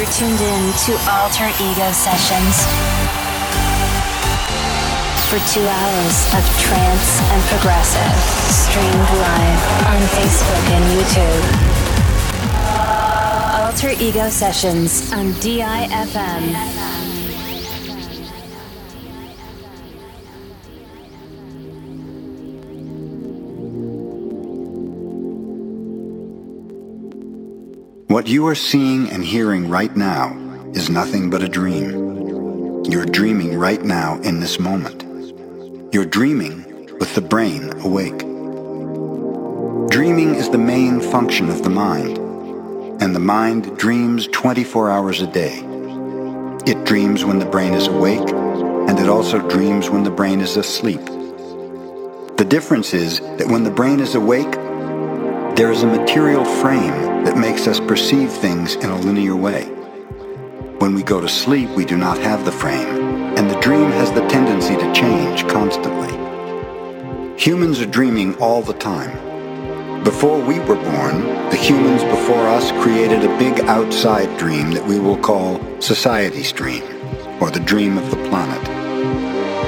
You're tuned in to Alter Ego Sessions for two hours of trance and progressive, streamed live on Facebook and YouTube. Alter Ego Sessions on DIFM. What you are seeing and hearing right now is nothing but a dream. You're dreaming right now in this moment. You're dreaming with the brain awake. Dreaming is the main function of the mind, and the mind dreams 24 hours a day. It dreams when the brain is awake, and it also dreams when the brain is asleep. The difference is that when the brain is awake, there is a material frame that makes us perceive things in a linear way. When we go to sleep, we do not have the frame, and the dream has the tendency to change constantly. Humans are dreaming all the time. Before we were born, the humans before us created a big outside dream that we will call society's dream, or the dream of the planet.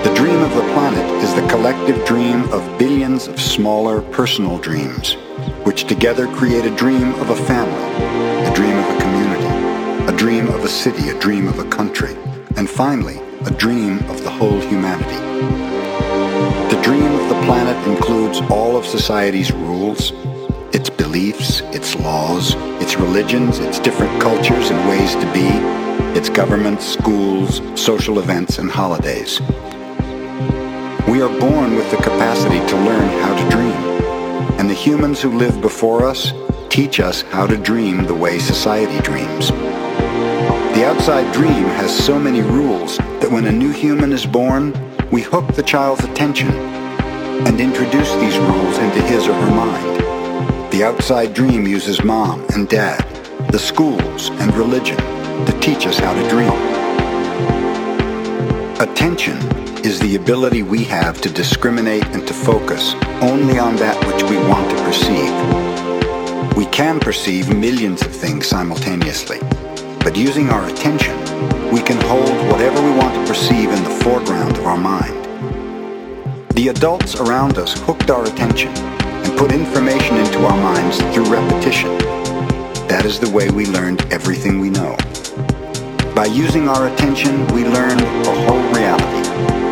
The dream of the planet is the collective dream of billions of smaller personal dreams which together create a dream of a family, a dream of a community, a dream of a city, a dream of a country, and finally, a dream of the whole humanity. The dream of the planet includes all of society's rules, its beliefs, its laws, its religions, its different cultures and ways to be, its governments, schools, social events, and holidays. We are born with the capacity to learn how to dream the humans who live before us teach us how to dream the way society dreams. The outside dream has so many rules that when a new human is born, we hook the child's attention and introduce these rules into his or her mind. The outside dream uses mom and dad, the schools, and religion to teach us how to dream. Attention is the ability we have to discriminate and to focus only on that which we want to perceive. We can perceive millions of things simultaneously, but using our attention, we can hold whatever we want to perceive in the foreground of our mind. The adults around us hooked our attention and put information into our minds through repetition. That is the way we learned everything we know. By using our attention, we learned a whole reality.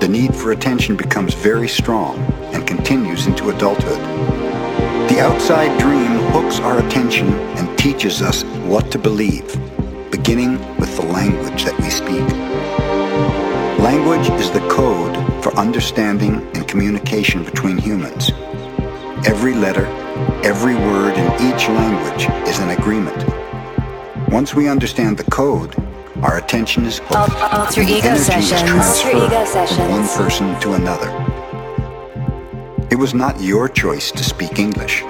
The need for attention becomes very strong, and continues into adulthood. The outside dream hooks our attention and teaches us what to believe, beginning with the language that we speak. Language is the code for understanding and communication between humans. Every letter, every word in each language is an agreement. Once we understand the code, our attention is hooked. Alter ego sessions. Alter ego from one person to another. It was not your choice to speak English.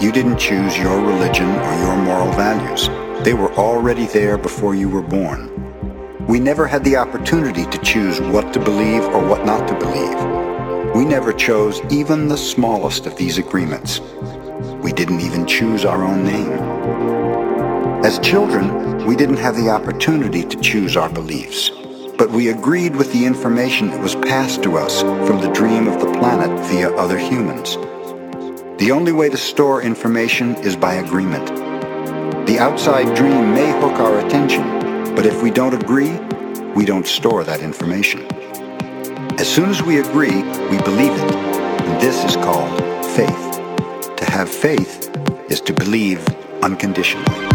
You didn't choose your religion or your moral values. They were already there before you were born. We never had the opportunity to choose what to believe or what not to believe. We never chose even the smallest of these agreements. We didn't even choose our own name. As children, we didn't have the opportunity to choose our beliefs, but we agreed with the information that was passed to us from the dream of the planet via other humans. The only way to store information is by agreement. The outside dream may hook our attention, but if we don't agree, we don't store that information. As soon as we agree, we believe it. And this is called faith. To have faith is to believe unconditionally.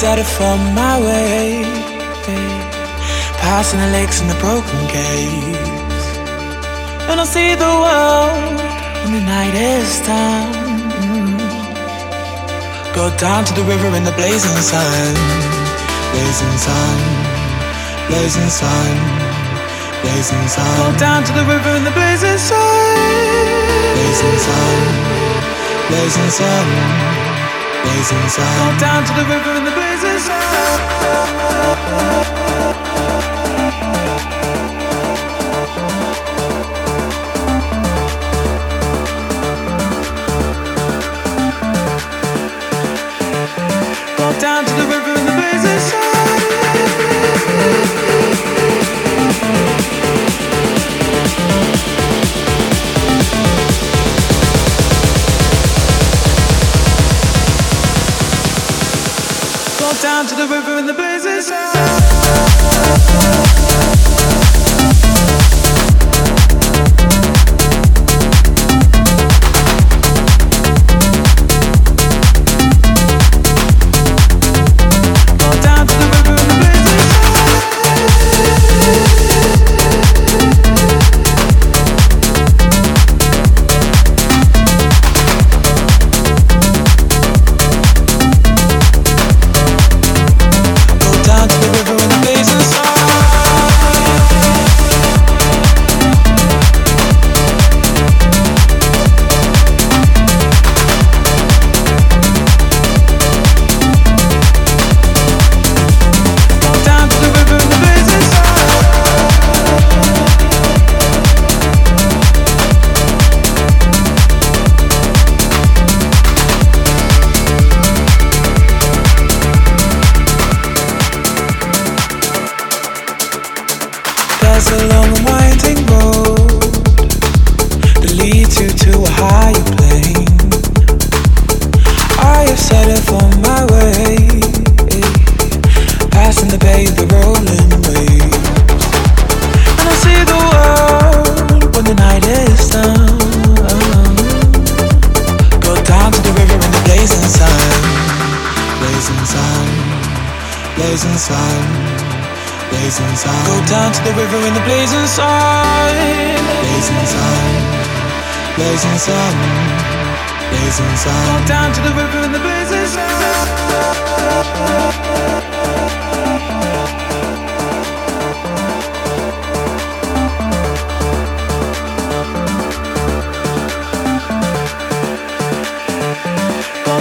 Set it from my way, passing the lakes and the broken gates. And I'll see the world when the night is done. Go down to the river in the blazing sun, blazing sun, blazing sun, blazing sun. Go down to the river in the blazing sun, blazing sun blazing sun, blazing sun. Go down to the river in the blazing sun. Down to the river in the blazing down to the river in the blazes.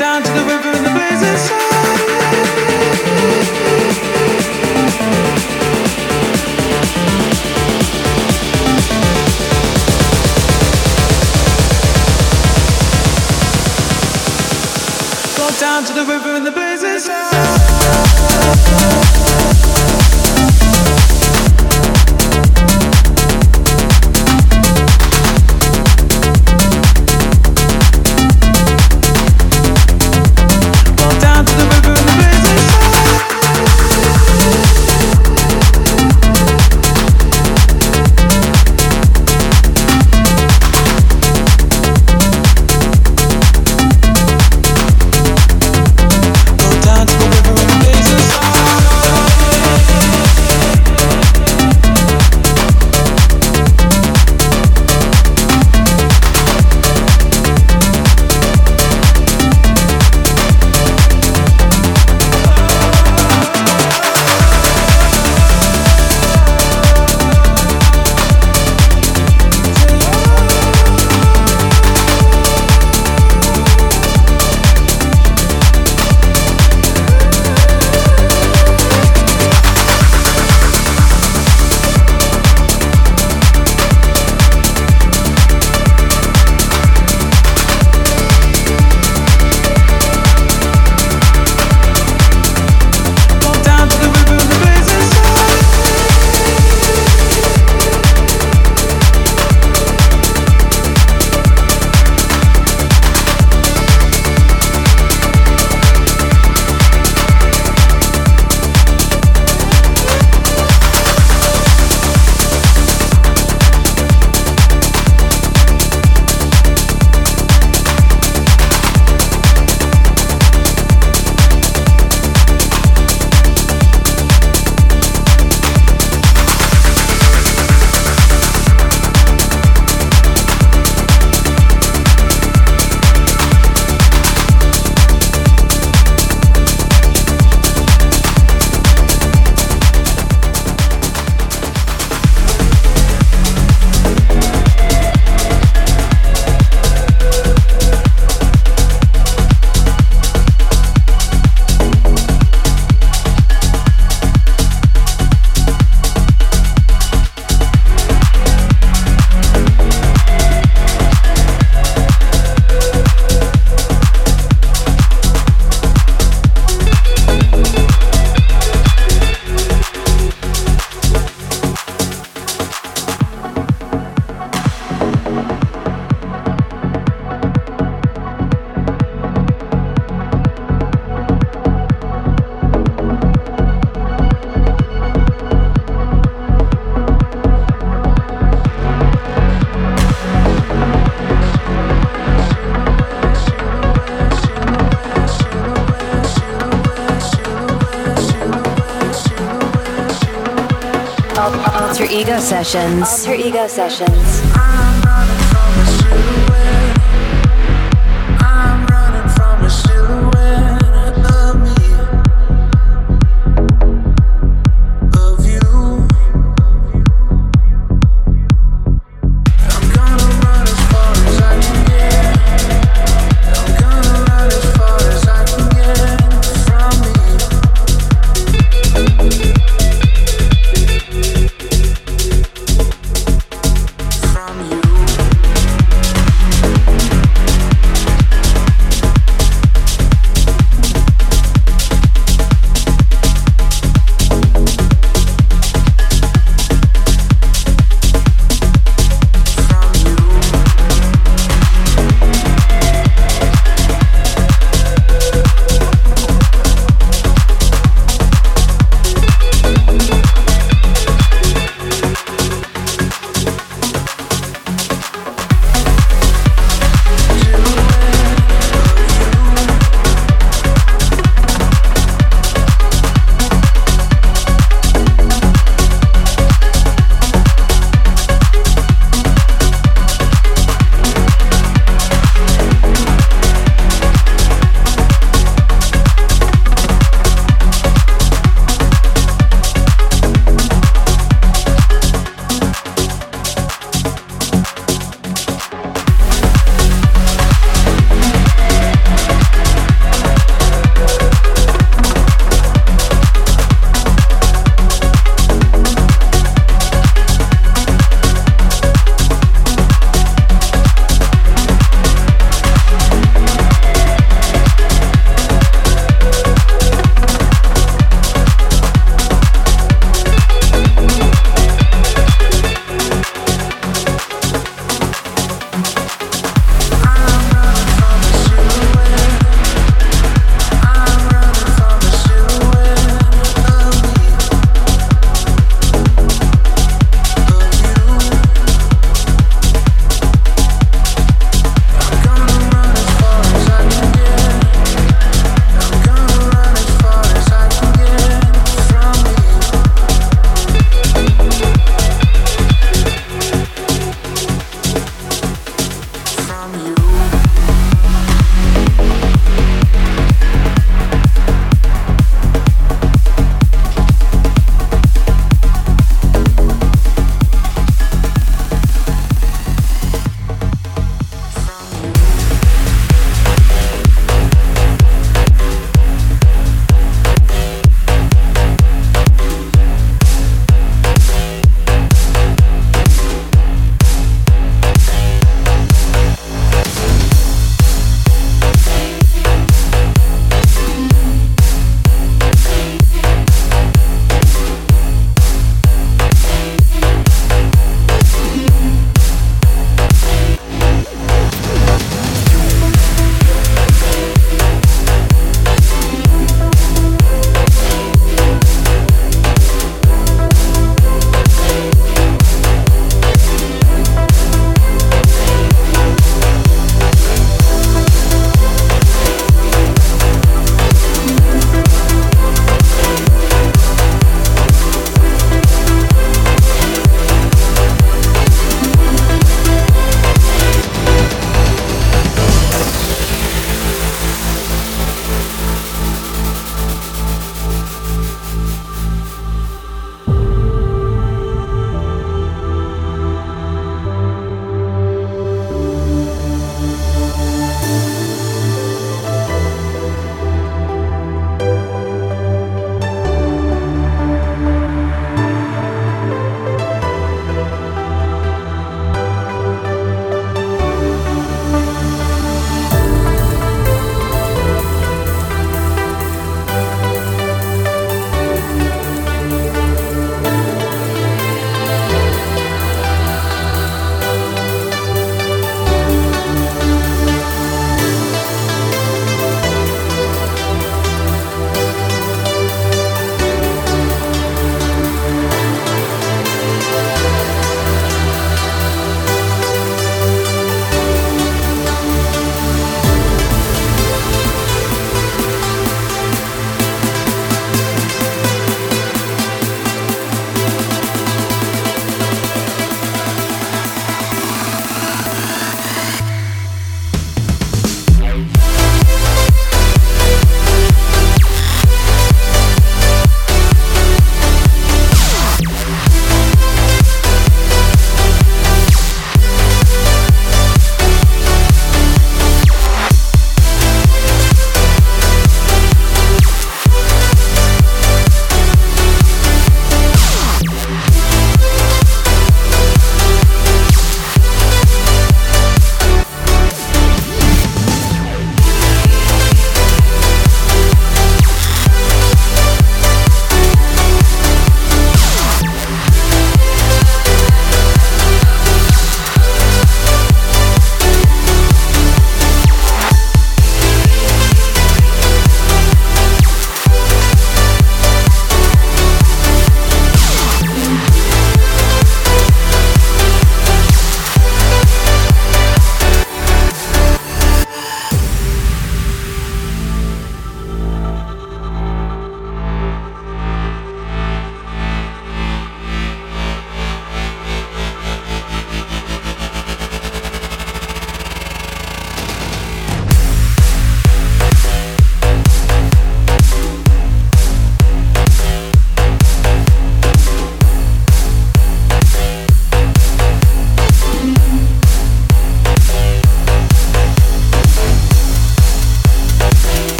Down to the river in the blazing sun. Down to the river in the blazing sessions. Alter ego sessions.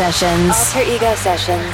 Sessions. Alter Ego Sessions.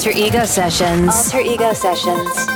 Alter Ego Sessions. Alter Ego Sessions.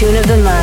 tune of the month.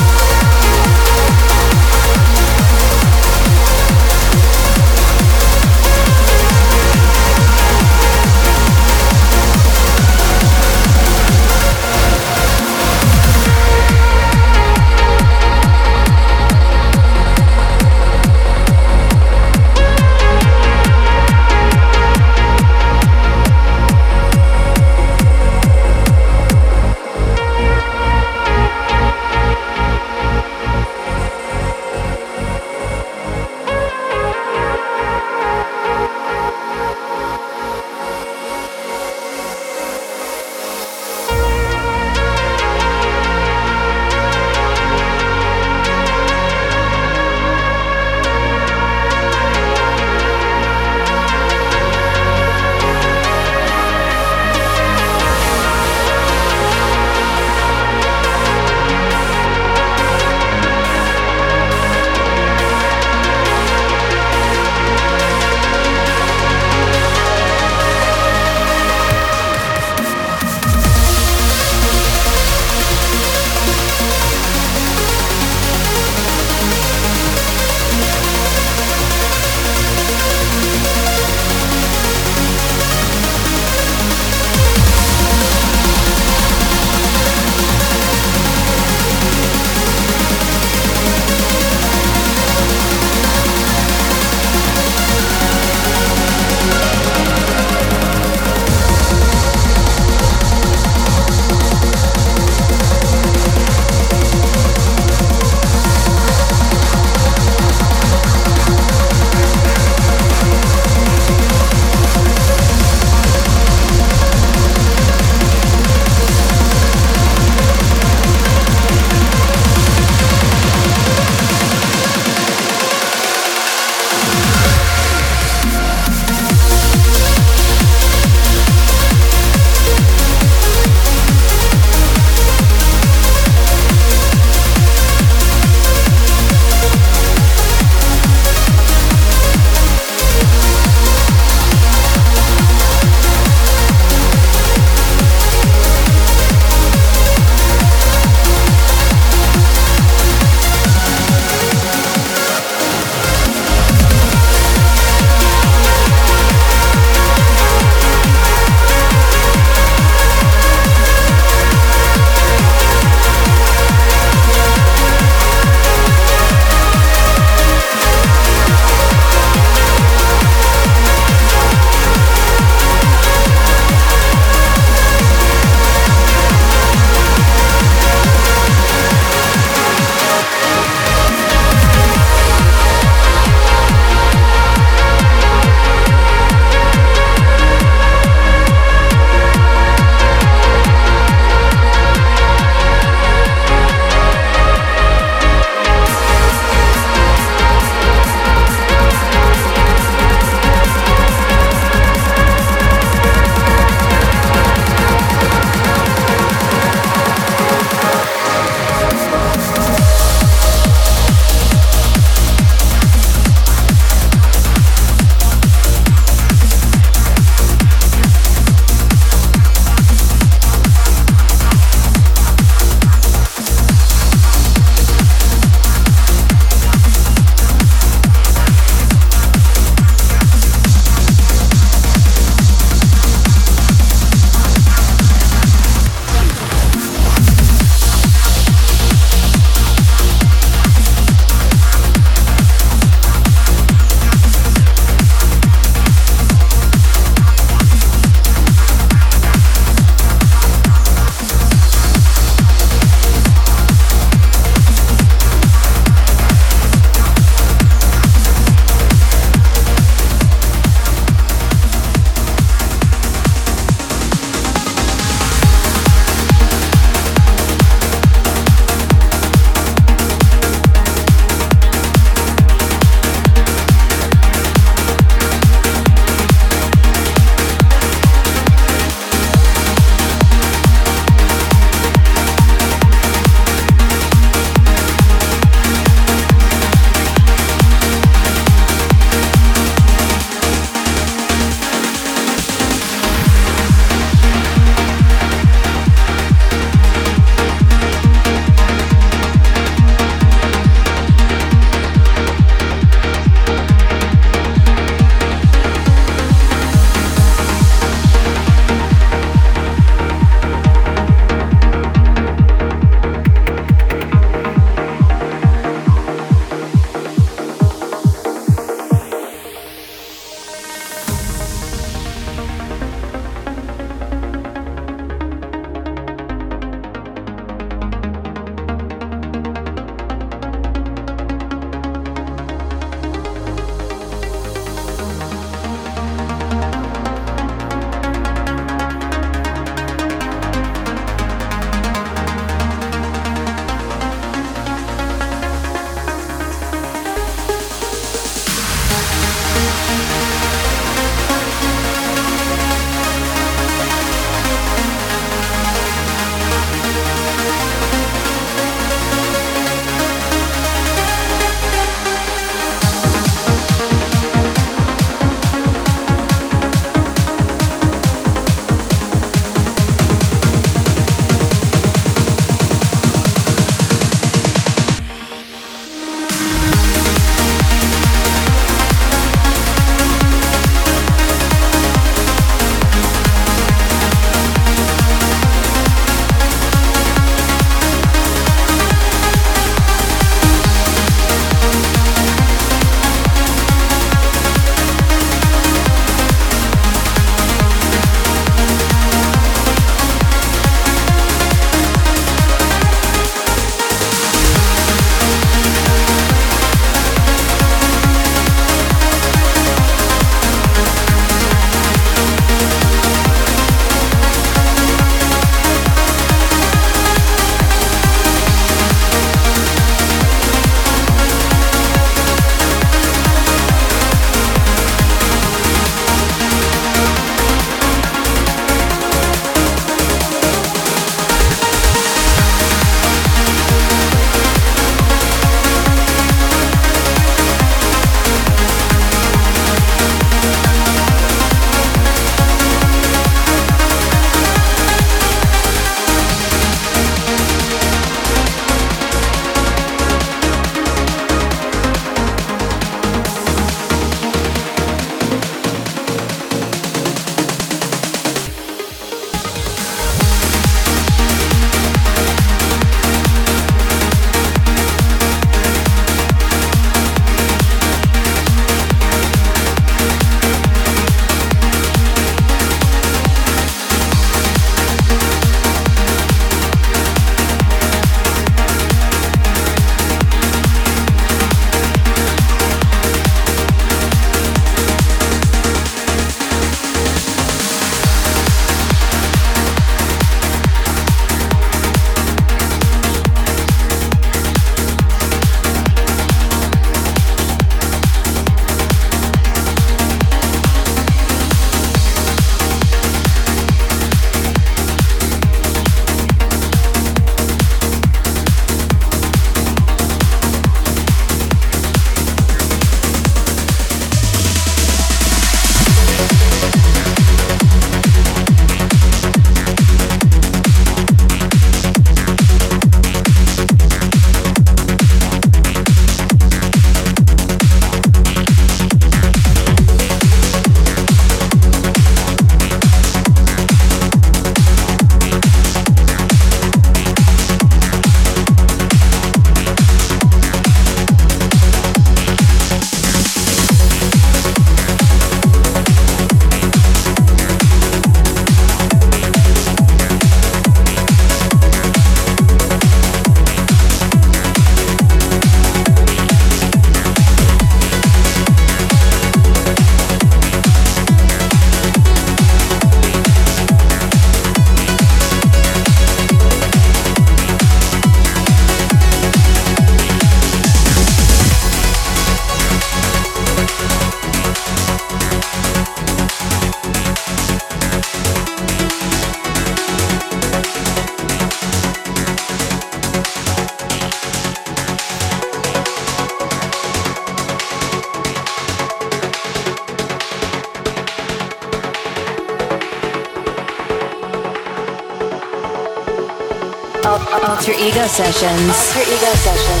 Sessions. Alter Ego Sessions.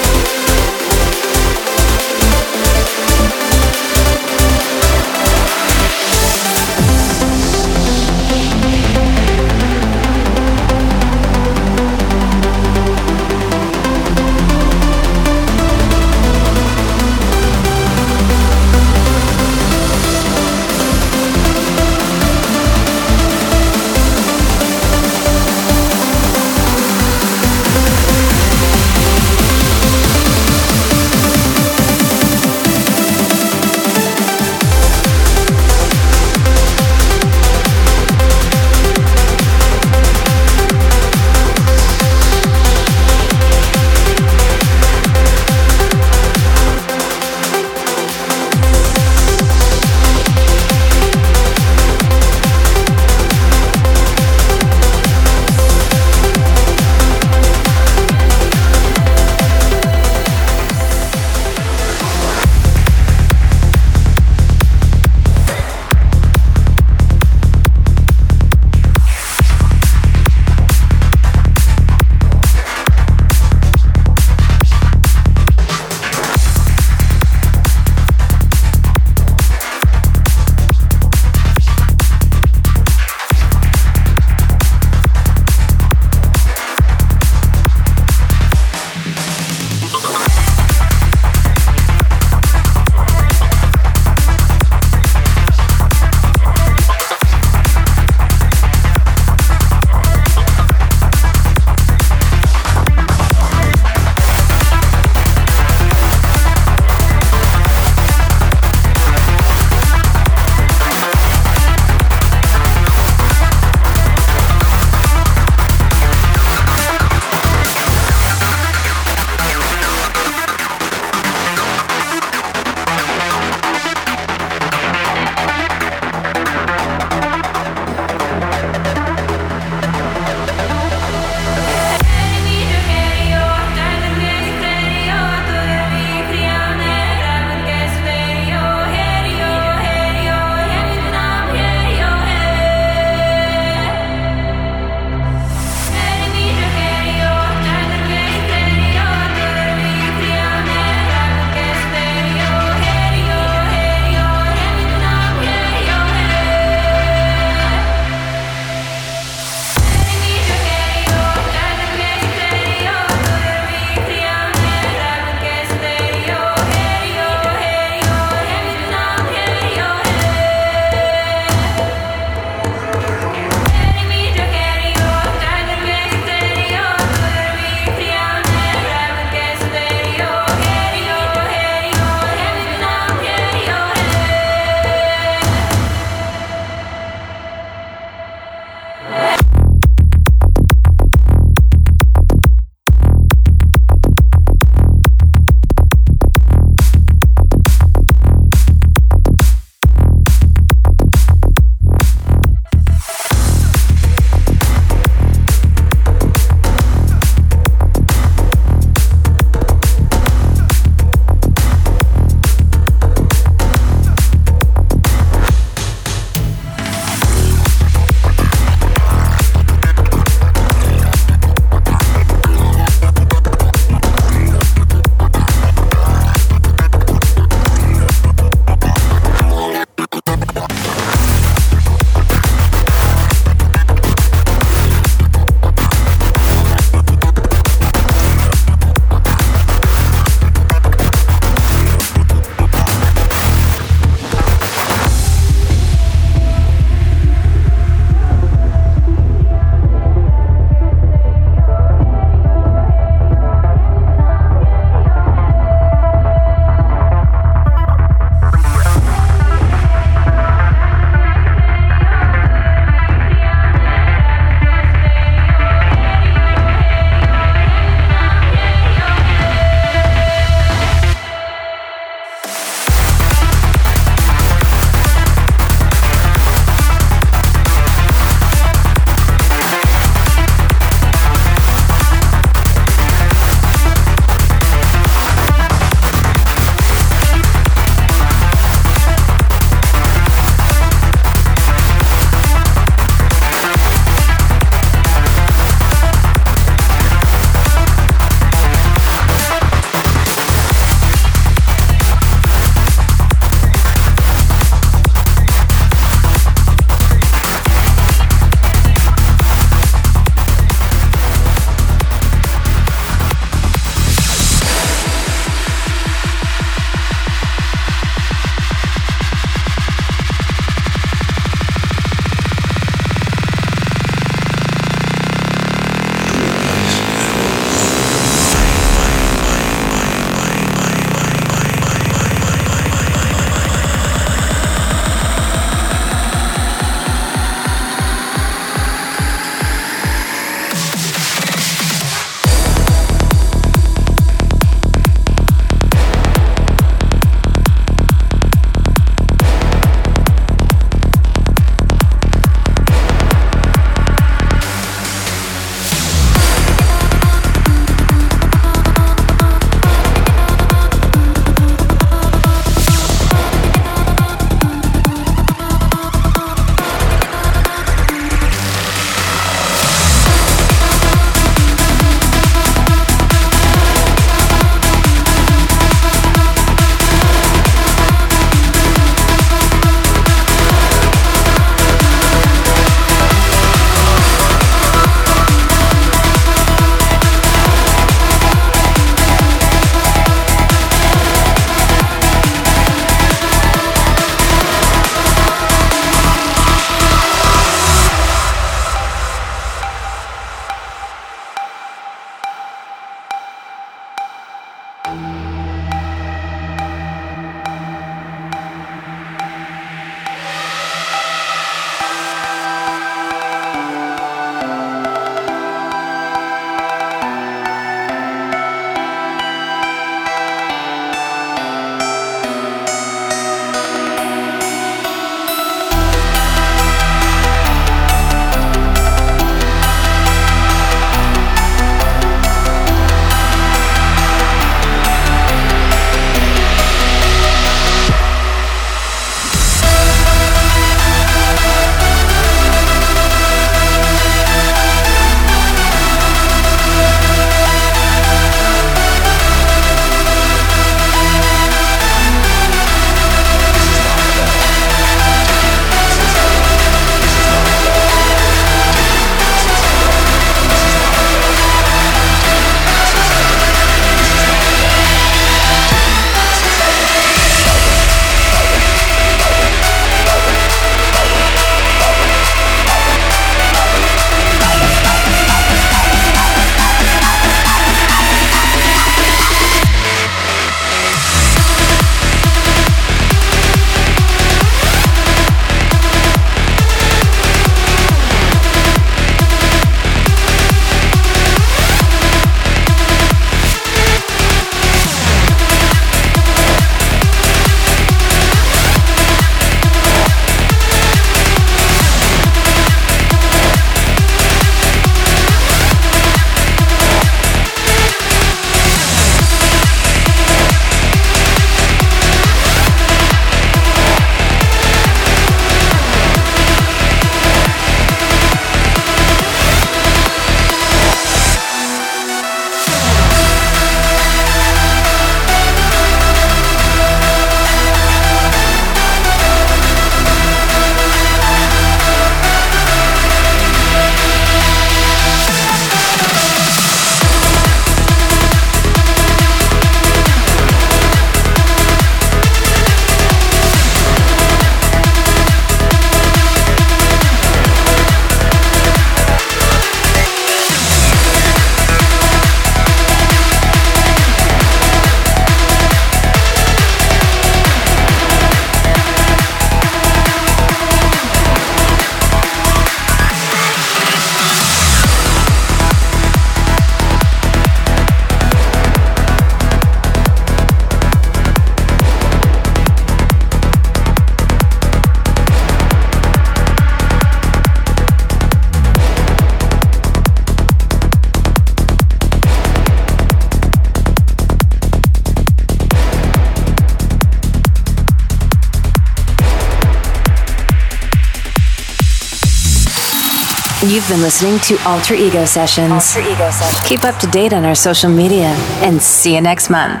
Been listening to Alter Ego Sessions. Alter Ego Sessions. Keep up to date on our social media and see you next month.